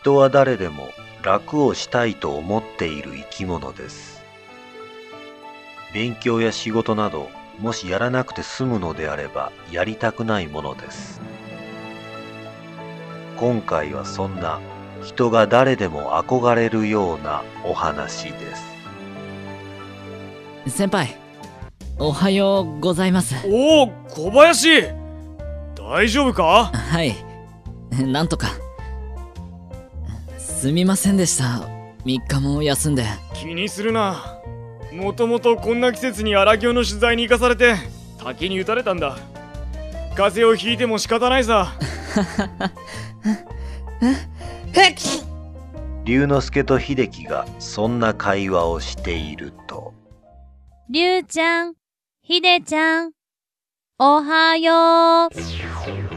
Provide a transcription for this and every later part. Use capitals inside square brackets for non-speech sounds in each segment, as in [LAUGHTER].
人は誰でも楽をしたいと思っている生き物です。勉強や仕事など、もしやらなくて済むのであればやりたくないものです。今回はそんな人が誰でも憧れるようなお話です。先輩おはようございますおお小林大丈夫か？はいなんとかすみませんでした。3日も休んで。気にするな。もともとこんな季節に荒行の取材に行かされて滝に打たれたんだ。風邪をひいても仕方ないさ。[LAUGHS] 龍之介と秀樹がそんな会話をしていると、りゅうちゃん、ひでちゃん、おはよう。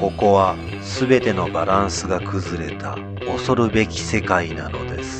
ここは全てのバランスが崩れた恐るべき世界なのです。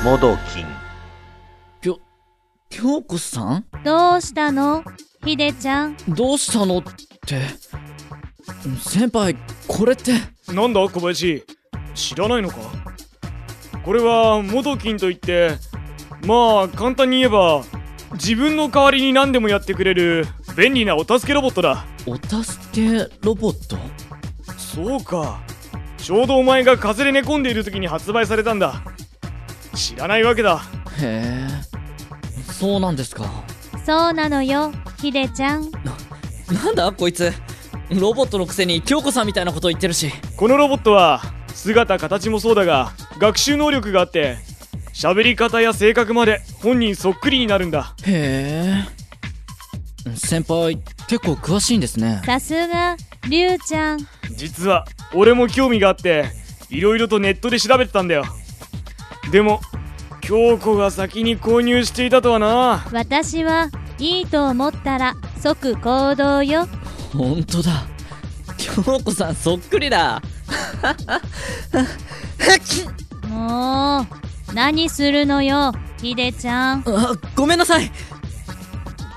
話モドキン。ぴょ京子さん？どうしたの？ひでちゃん。どうしたのって。先輩これって。なんだ小林？知らないのか？これはモドキンといってまあ簡単に言えば自分の代わりに何でもやってくれる便利なお助けロボットだ。お助けロボット？そうか。ちょうどお前が風邪で寝込んでいる時に発売されたんだ知らないわけだ。へえ。そうなんですか。そうなのよ、ひでちゃん。なんだこいつ。ロボットのくせに京子さんみたいなこと言ってるし。このロボットは姿形もそうだが学習能力があって喋り方や性格まで本人そっくりになるんだ。へえ。先輩結構詳しいんですね。さすが、りゅうちゃん。実は俺も興味があっていろいろとネットで調べてたんだよでも京子が先に購入していたとはな。私はいいと思ったら即行動よ。ほんとだ。京子さんそっくりだ。もう、何するのよ、ひでちゃん。あごめんなさい。っ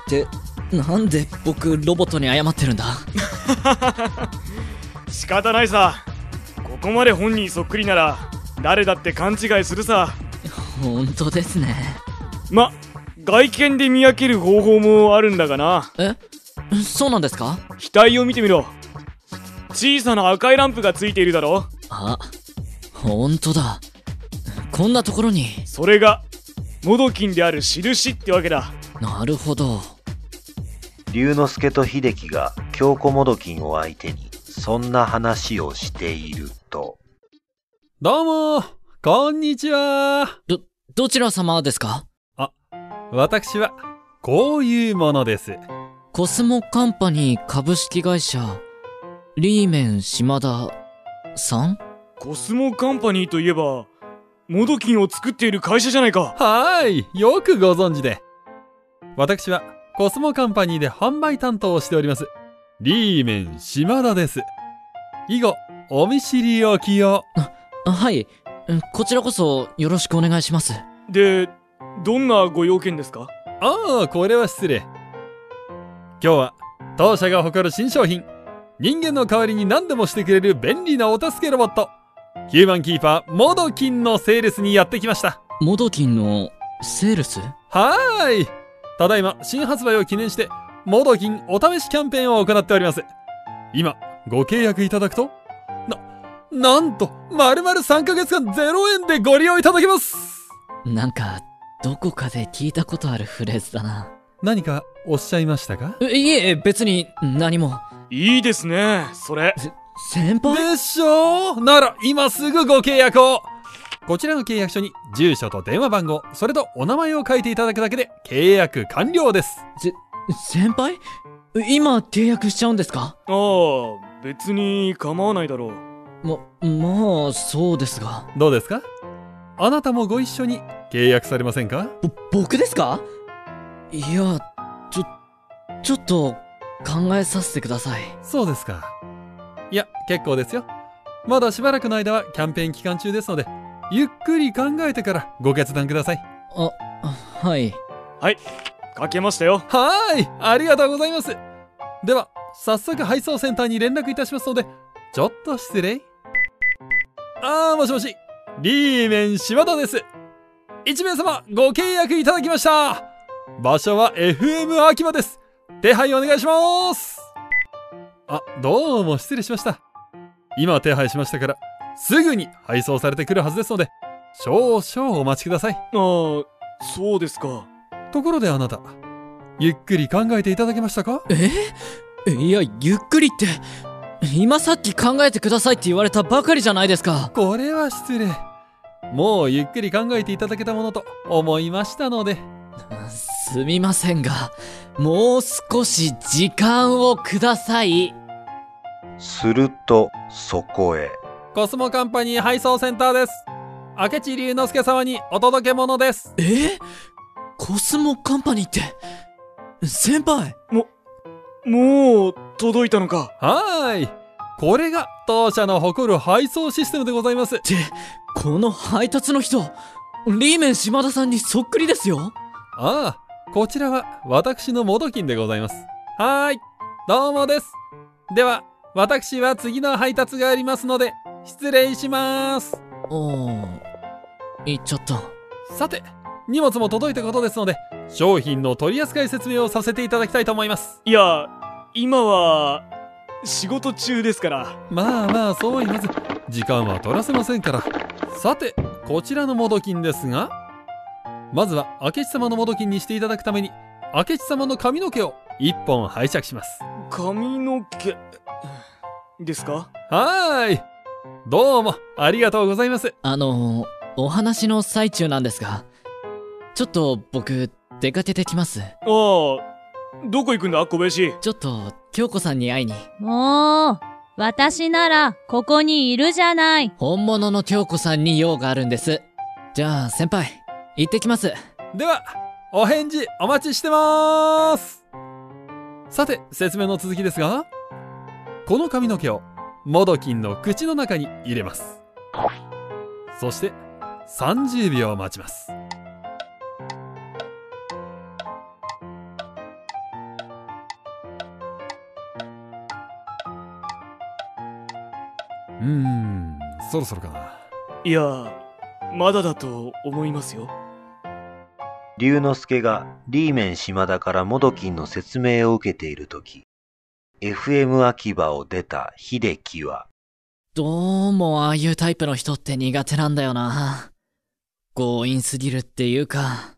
てなんで僕ロボットに謝ってるんだ？[LAUGHS] 仕方ないさ。ここまで本人そっくりなら誰だって勘違いするさ。ほんとですね。ま外見で見分ける方法もあるんだがな。え？そうなんですか？額を見てみろ。小さな赤いランプがついているだろ。あほんとだ。こんなところに。それがモドキンである印ってわけだ。なるほど。龍之介と秀樹が京子モドキンを相手にそんな話をしているとどうもこんにちはどどちら様ですか？私は、こういうものです。コスモカンパニー株式会社リーメン島田さん？コスモカンパニーといえばモドキンを作っている会社じゃないかはーいよくご存知で。私は、コスモカンパニーで販売担当をしております。リーメン島田です。以後、お見知りおきを。あはい。こちらこそよろしくお願いします。でどんなご用件ですか？ああ、これは失礼。今日は、当社が誇る新商品、人間の代わりに何でもしてくれる便利なお助けロボット、ヒューマンキーパー、モドキンのセールスにやってきました。モドキンのセールス？はーい。ただいま、新発売を記念して、モドキンお試しキャンペーンを行っております。今、ご契約いただくと、な、なんと、丸々3ヶ月間0円でご利用いただけます。なんか、どこかで聞いたことあるフレーズだな。何かおっしゃいましたか？えいえ、別に何も。いいですねそれ。先輩？でしょう？なら、今すぐご契約を。こちらの契約書に、住所と電話番号、それとお名前を書いていただくだけで、契約完了です。先輩？今契約しちゃうんですか？ああ別に構わないだろうま、まあ、そうですが。どうですか？あなたもご一緒に契約されませんか？ぼ、僕ですか？いや、ちょ、ちょっと考えさせてください。そうですか。いや、結構ですよ。まだしばらくの間はキャンペーン期間中ですので、ゆっくり考えてからご決断ください。あ、はい。かけましたよはーいありがとうございますでは、早速配送センターに連絡いたしますので、ちょっと失礼。あー、もしもし、リーメン島田です。1名様、ご契約いただきました場所は FM 秋葉です。手配お願いしますあ、どうも失礼しました。今手配しましたから、すぐに配送されてくるはずですので、少々お待ちください。ああそうですかところであなた、ゆっくり考えていただけましたか？えいや、ゆっくりって、今さっき考えてくださいって言われたばかりじゃないですか。これは失礼。もうゆっくり考えていただけたものと思いましたので。すみませんが、もう少し時間をください。すると、そこへ。コスモカンパニー配送センターです。明智龍之介様にお届け物です。え？コスモカンパニーって、先輩？もう届いたのかはーい。これが当社の誇る配送システムでございます。って、この配達の人、リーメン島田さんにそっくりですよ。ああ、こちらは私のモドキンでございます。はーい。どうもです。では、私は次の配達がありますので、失礼します。おー、行っちゃった。さて、荷物も届いたことですので、商品の取扱説明をさせていただきたいと思います。いや今は仕事中ですからまあまあ、そう言わず、時間は取らせませんから。さて、こちらのモドキンですが、まずは明智様のモドキンにしていただくために、明智様の髪の毛を一本拝借します。髪の毛ですか？はーい。どうも、ありがとうございます。あの、お話の最中なんですが、ちょっと僕、出かけてきます。ああどこ行くんだ？小林ちょっと、京子さんに会いに。もう、私なら、ここにいるじゃない。本物の京子さんに用があるんです。じゃあ、先輩、行ってきます。では、お返事お待ちしてまーすさて、説明の続きですが、この髪の毛をモドキンの口の中に入れます。そして、30秒待ちます。うーん、そろそろかな。いやまだだと思いますよ龍之介がリーメン島田からモドキンの説明を受けているとき、FM 秋葉を出た秀樹は、どうもああいうタイプの人って苦手なんだよな。強引すぎるっていうか。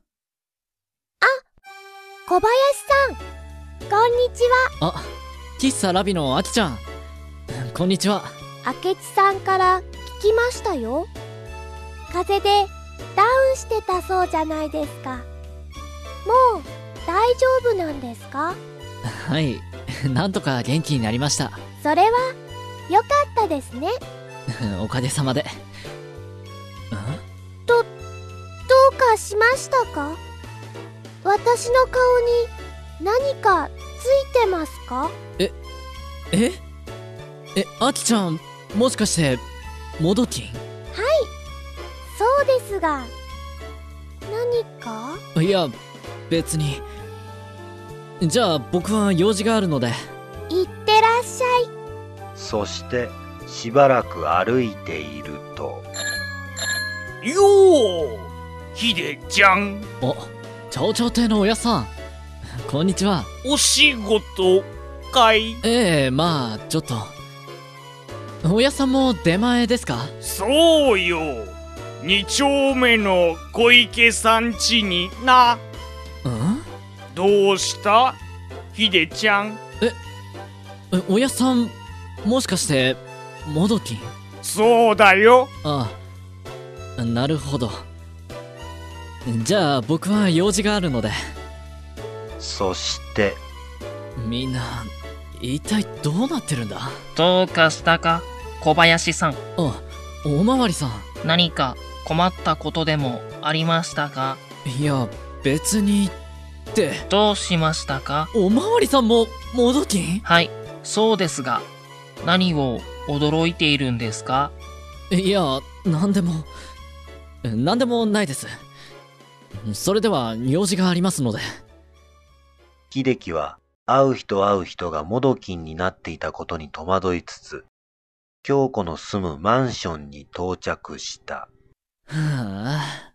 小林さんこんにちはあ、喫茶ラビのあきちゃん。こんにちは。明智さんから聞きましたよ。風邪でダウンしてたそうじゃないですか。もう大丈夫なんですか？はい。[LAUGHS] なんとか元気になりました。それは良かったですね。[LAUGHS] おかげさまで。ん？どうかしましたか？私の顔に何かついてますか？え？え、アキちゃん、もしかして、モドキそうですが。何か？ンいや、別に。じゃあ、僕は用事があるので。いってらっしゃい。そして、しばらく歩いていると、よーヒデちゃんお、蝶々亭のおやさん。こんにちは。お仕事かい？ええまあ、ちょっと。おやさんも出前ですか？そうよ。二丁目の小池さん家にな。うん？どうした？ヒデちゃん。えおやさん、もしかして、モドキンそうだよ。ああ、なるほど。じゃあ、僕は用事があるので。そして、みんな、一体どうなってるんだ？どうかしたか？小林さん。あ、おまわりさん。何か困ったことでもありましたか？いや、別に、って、どうしましたか？おまわりさんも、モドキンはい、そうですが、何を驚いているんですか？いや、なんでも、なんでもないです。それでは、用事がありますので。秀樹は会う人会う人がモドキンになっていたことに戸惑いつつ、京子の住むマンションに到着した。はあ。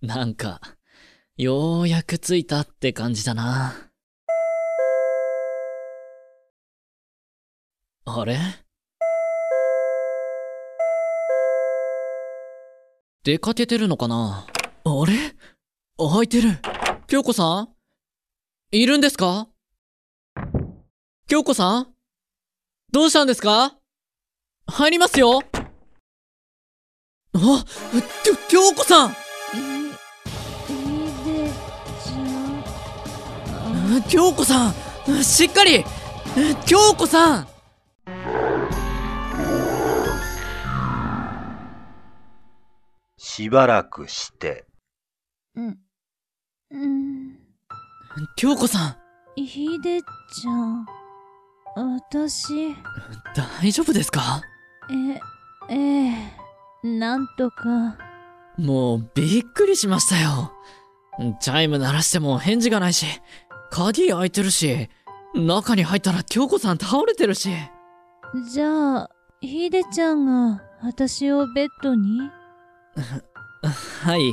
なんか、ようやく着いたって感じだな。あれ？出かけてるのかな？あれ？開いてる。京子さん？いるんですか？京子さん？どうしたんですか？入りますよ。あ、きょ、京子さん。い、いでちゃん。京子さん。しっかり。京子さん。しばらくして、うん。うん。京子さん。ひでちゃん。私、大丈夫ですか？え、ええ、なんとか。もうびっくりしましたよ。チャイム鳴らしても返事がないし、鍵開いてるし、中に入ったら京子さん倒れてるし。じゃあ、ひでちゃんが私をベッドに？[LAUGHS] はい。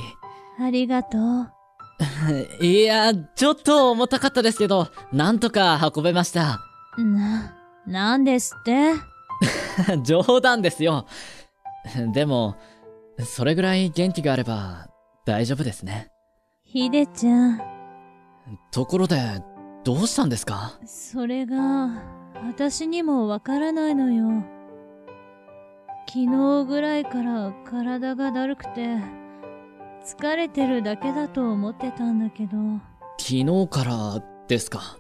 ありがとう。[LAUGHS] いや、ちょっと重たかったですけど、なんとか運べました。な、なんですって？[LAUGHS] 冗談ですよ。でも、それぐらい元気があれば大丈夫ですね。ひでちゃん、ところで、どうしたんですか？それが、私にもわからないのよ。昨日ぐらいから体がだるくて、疲れてるだけだと思ってたんだけど、昨日からですか？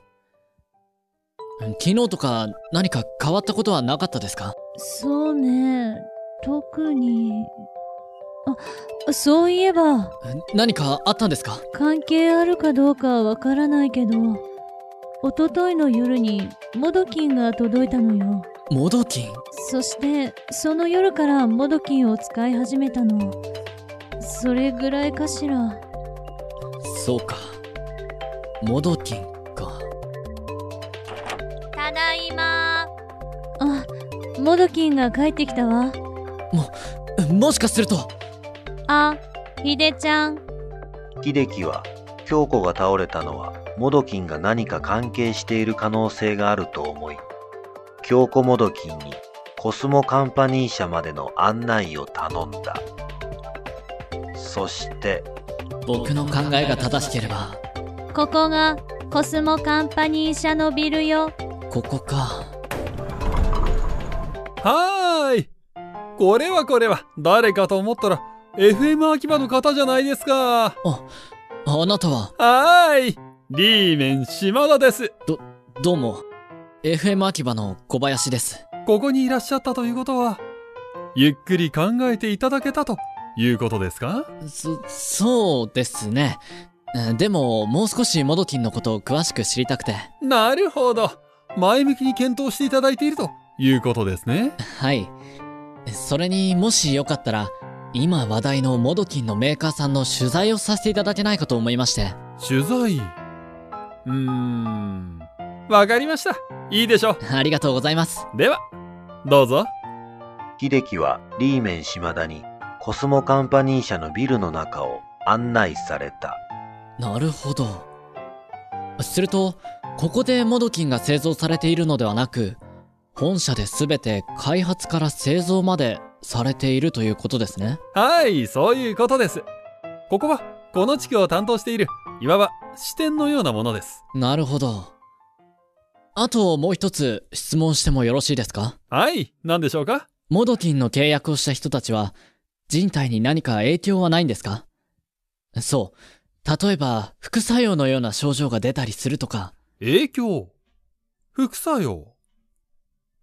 昨日とか何か変わったことはなかったですか？そうね、特に、あ、そういえば、何かあったんですか？関係あるかどうかはわからないけど、おとといの夜にモドキンが届いたのよ。モドキン？そして、その夜からモドキンを使い始めたの。それぐらいかしら。そうか。モドキンモドキンが帰ってきたわ。もしかすると、あ、ひでちゃん。秀樹は京子が倒れたのはモドキンが何か関係している可能性があると思い、京子モドキンにコスモカンパニー社までの案内を頼んだ。そして、僕の考えが正しければ、ここがコスモカンパニー社のビルよ。ここか。はーい。これはこれは、誰かと思ったら、FM 秋葉の方じゃないですか。あなたは、はーい。リーメン島田です。どうも、FM 秋葉の小林です。ここにいらっしゃったということは、ゆっくり考えていただけたということですか？そ、そうですね。えでも、もう少しモドキンのことを詳しく知りたくて。なるほど。前向きに検討していただいているということですね。はい。それにもしよかったら、今話題のモドキンのメーカーさんの取材をさせていただけないかと思いまして。取材？うーん。わかりました。いいでしょありがとうございます。う。では、どうぞ。秀樹はリーメン島田にコスモカンパニー社のビルの中を案内された。なるほど。すると、ここでモドキンが製造されているのではなく、本社で全て開発から製造までされているということですね。はい、そういうことです。ここは、この地区を担当している、いわば支店のようなものです。なるほど。あともう一つ質問してもよろしいですか？はい、何でしょうか？モドキンの契約をした人たちは、人体に何か影響はないんですか？そう。例えば、副作用のような症状が出たりするとか。影響？副作用？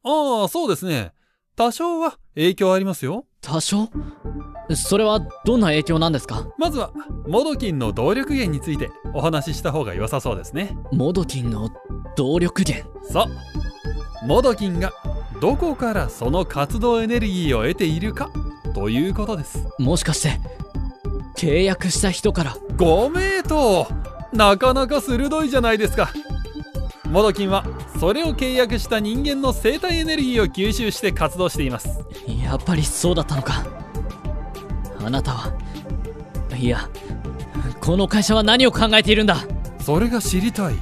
ああ、そうですね。多少は影響ありますよ。多少？それはどんな影響なんですか？まずは、モドキンの動力源についてお話しした方が良さそうですね。モドキンの動力源？そう。モドキンがどこからその活動エネルギーを得ているかということです。もしかして、契約した人から？ご名答なかなか鋭いじゃないですか。モドキンはそれを契約した人間の生体エネルギーを吸収して活動しています。やっぱりそうだったのか。あなたは、いや、この会社は何を考えているんだそれが知りたい。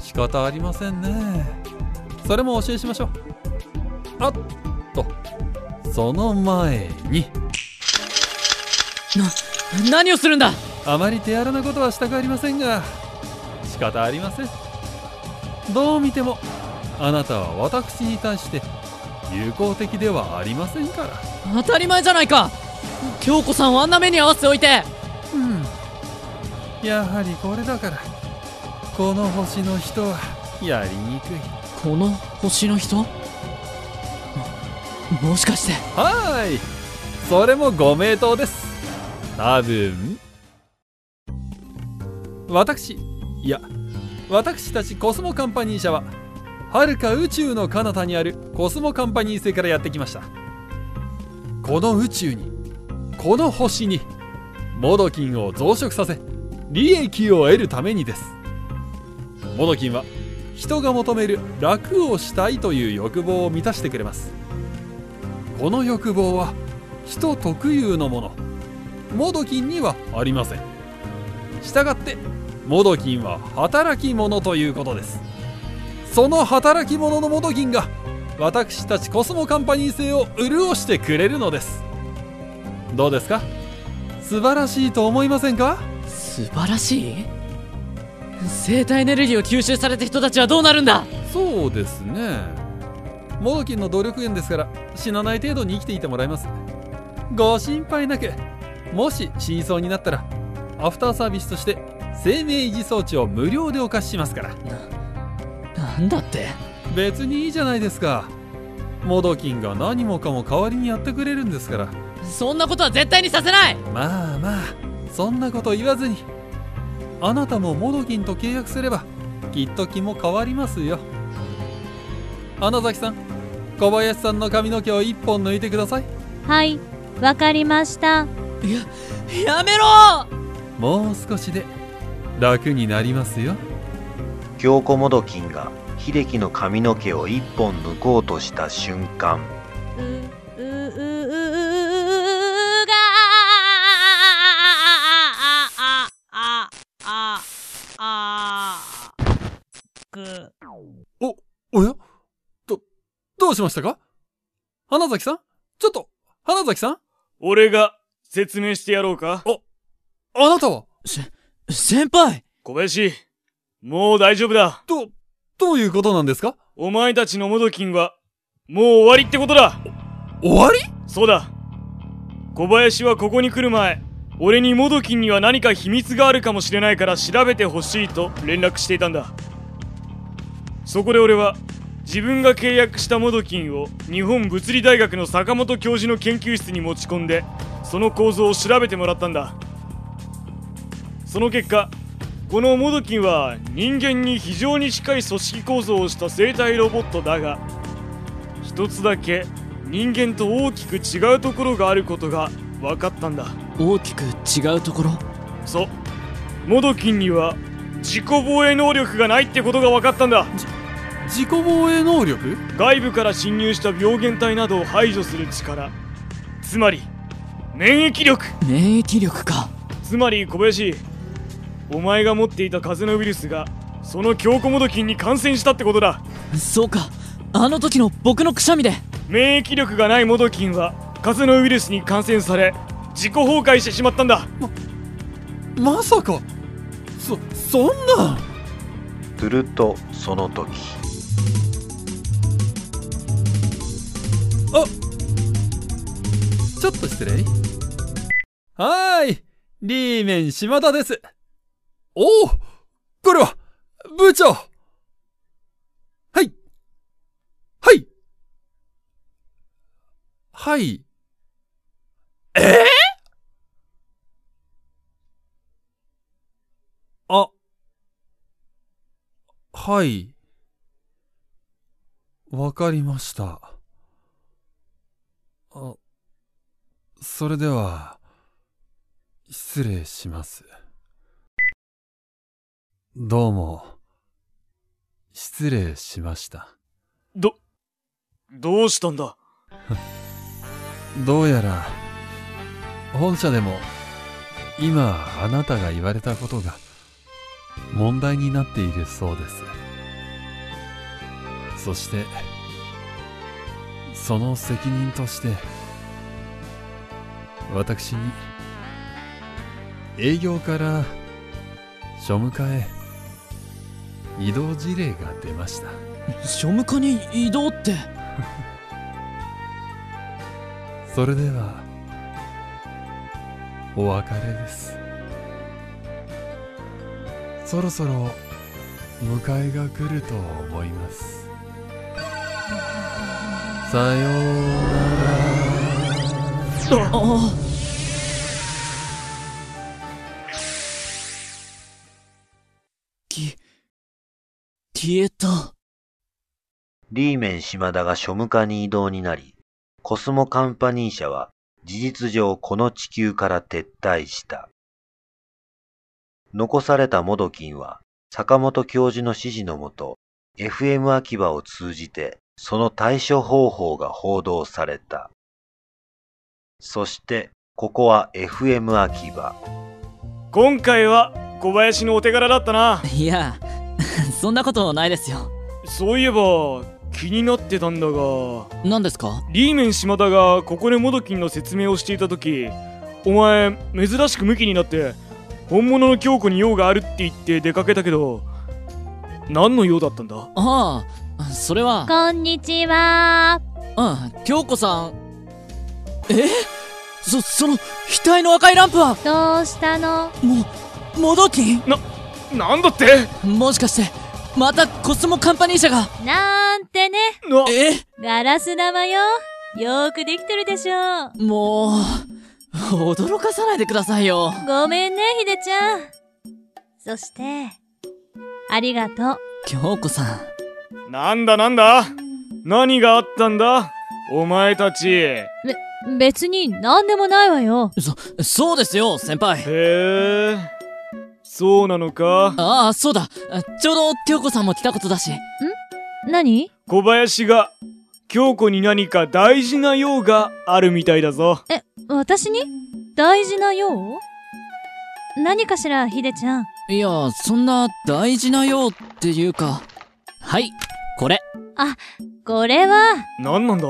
仕方ありませんね。それもお教えしましょう。あっと、その前に、な、何をするんだあまり手荒なことはしたくありませんが、仕方ありません。どう見ても、あなたは私に対して友好的ではありませんから。当たり前じゃないか京子さんをあんな目に合わせておいてうん。やはりこれだから、この星の人はやりにくい。この星の人？も、もしかして。はーい。それもご名答です。多分。私、いや、私たちコスモカンパニー社は、はるか宇宙の彼方にあるコスモカンパニー星からやってきました。この宇宙に、この星に、モドキンを増殖させ、利益を得るためにです。モドキンは、人が求める楽をしたいという欲望を満たしてくれます。この欲望は人特有のものモドキンにはありませんしたがってモドキンは働き者ということです。その働き者のモドキンが私たちコスモカンパニー製を潤してくれるのです。どうですか？素晴らしいと思いませんか？素晴らしい？生体エネルギーを吸収された人たちはどうなるんだ？そうですね。モドキンの努力源ですから死なない程度に生きていてもらいます。ご心配なくもし死にそうになったらアフターサービスとして生命維持装置を無料でお貸ししますから。なんだって？別にいいじゃないですか。モドキンが何もかも代わりにやってくれるんですから。そんなことは絶対にさせない！まあまあそんなこと言わずに。あなたもモドキンと契約すればきっと気も変わりますよ。花崎さん小林さんの髪の毛を一本抜いてください。はい、わかりました。いややめろ！もう少しで楽になりますよ京子モドキンが秀樹の髪の毛を一本抜こうとした瞬間、う、う、う、があ、あ、あ、あ、あ、く。おおやどどうしましたか花崎さんちょっと花崎さん俺が説明してやろうかあなたは先輩小林、もう大丈夫だ。どどういうことなんですか？お前たちのモドキンは、もう終わりってことだ。終わり？そうだ。小林はここに来る前、俺にモドキンには何か秘密があるかもしれないから調べてほしいと連絡していたんだ。そこで俺は、自分が契約したモドキンを日本物理大学の坂本教授の研究室に持ち込んで、その構造を調べてもらったんだ。その結果、このモドキンは人間に非常に近い組織構造をした生体ロボットだが一つだけ人間と大きく違うところがあることが分かったんだ。大きく違うところ？そう。モドキンには自己防衛能力がないってことが分かったんだ。自己防衛能力？外部から侵入した病原体などを排除する力。つまり免疫力。免疫力か。つまり小林お前が持っていた風邪のウイルスがその強固モドキンに感染したってことだ。そうか。あの時の僕のくしゃみで。免疫力がないモドキンは風邪のウイルスに感染され自己崩壊してしまったんだ。まさか。そそんな。するとその時。ちょっと失礼。はーい。リーメン島田ですおおこれは部長。はい。はい。はい。え？ー、あ。はい。わかりました。あそれでは、失礼します。どうも、失礼しました。どどうしたんだ？[LAUGHS] どうやら、本社でも、今あなたが言われたことが、問題になっているそうです。そして、その責任として、私に、営業から、庶務課へ、移動辞令が出ました。庶務課に移動って [LAUGHS] それでは、お別れです。そろそろ、迎えが来ると思います。さようなら。ああ消えたリーメン島田が庶務課に異動になり、コスモカンパニー社は事実上この地球から撤退した。残されたモドキンは坂本教授の指示のもと、FM 秋葉を通じてその対処方法が報道された。そして、ここは FM 秋葉。今回は小林のお手柄だったないや [LAUGHS] そんなことないですよ。そういえば気になってたんだが。何ですか？リーメン島田がここでモドキンの説明をしていた時お前珍しくムキになって本物の京子に用があるって言って出かけたけど何の用だったんだ？ああそれは。こんにちは。うん京子さん。え？そその額の赤いランプは？どうしたの？もモドキン？なんだって？もしかしてまたコスモカンパニー社が？なんてね。なえ？ガラス玉よ。よーくできてるでしょ。もう驚かさないでくださいよごめんね、ひでちゃん。そして、ありがとう。京子さんなんだなんだ？何があったんだ？お前たちへ別に何でもないわよ。そそうですよ先輩えそうなのか？ああそうだ。ちょうど京子さんも来たことだし。何？小林が京子に何か大事な用があるみたいだぞ。え、私に？大事な用？何かしら、ひでちゃん。いやそんな大事なようっていうか。はいこれ。これは、何なんだ？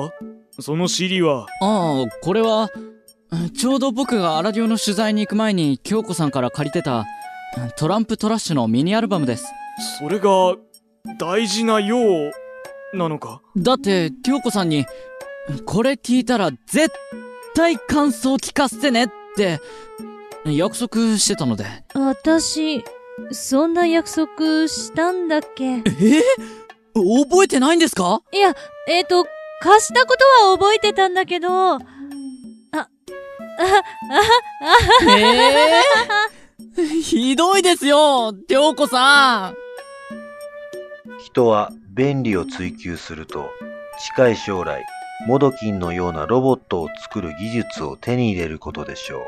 その CD は。ああこれは。ちょうど僕がアラディオの取材に行く前に京子さんから借りてたトランプトラッシュのミニアルバムです。それが大事な用なのか？だって京子さんにこれ聞いたら絶対感想聞かせてねって約束してたので。私、そんな約束したんだっけ？え？覚えてないんですか？いや、えっ、と、貸したことは覚えてたんだけど、あ、あ、ええ [LAUGHS] ひどいですよ京子さん人は便利を追求すると、近い将来、モドキンのようなロボットを作る技術を手に入れることでしょう。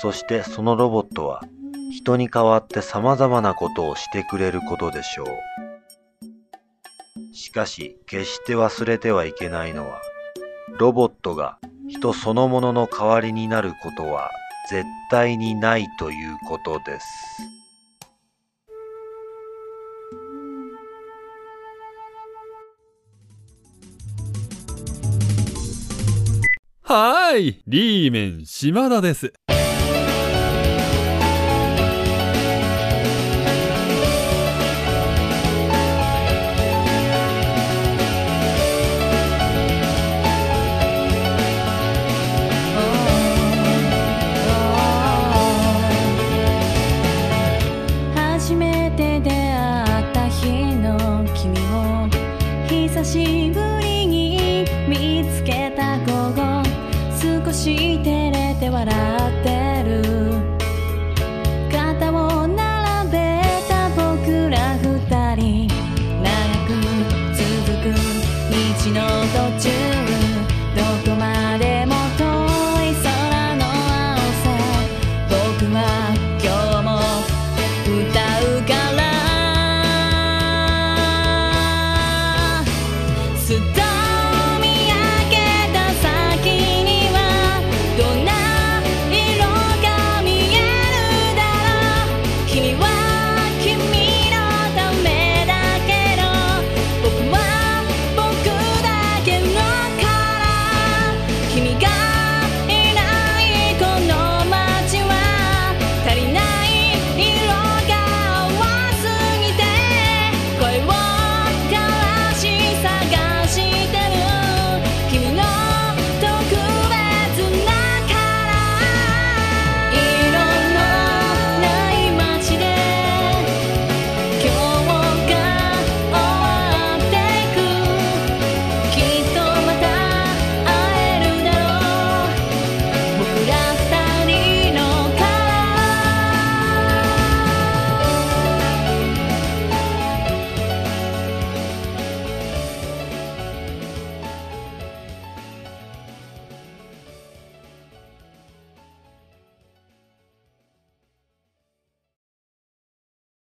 そしてそのロボットは人に代わって様々なことをしてくれることでしょう。しかし、決して忘れてはいけないのは、ロボットが人そのものの代わりになることは絶対にないということです。はーい、リーメン島田です。久しぶりに見つけた午後。少し照れて笑って君が。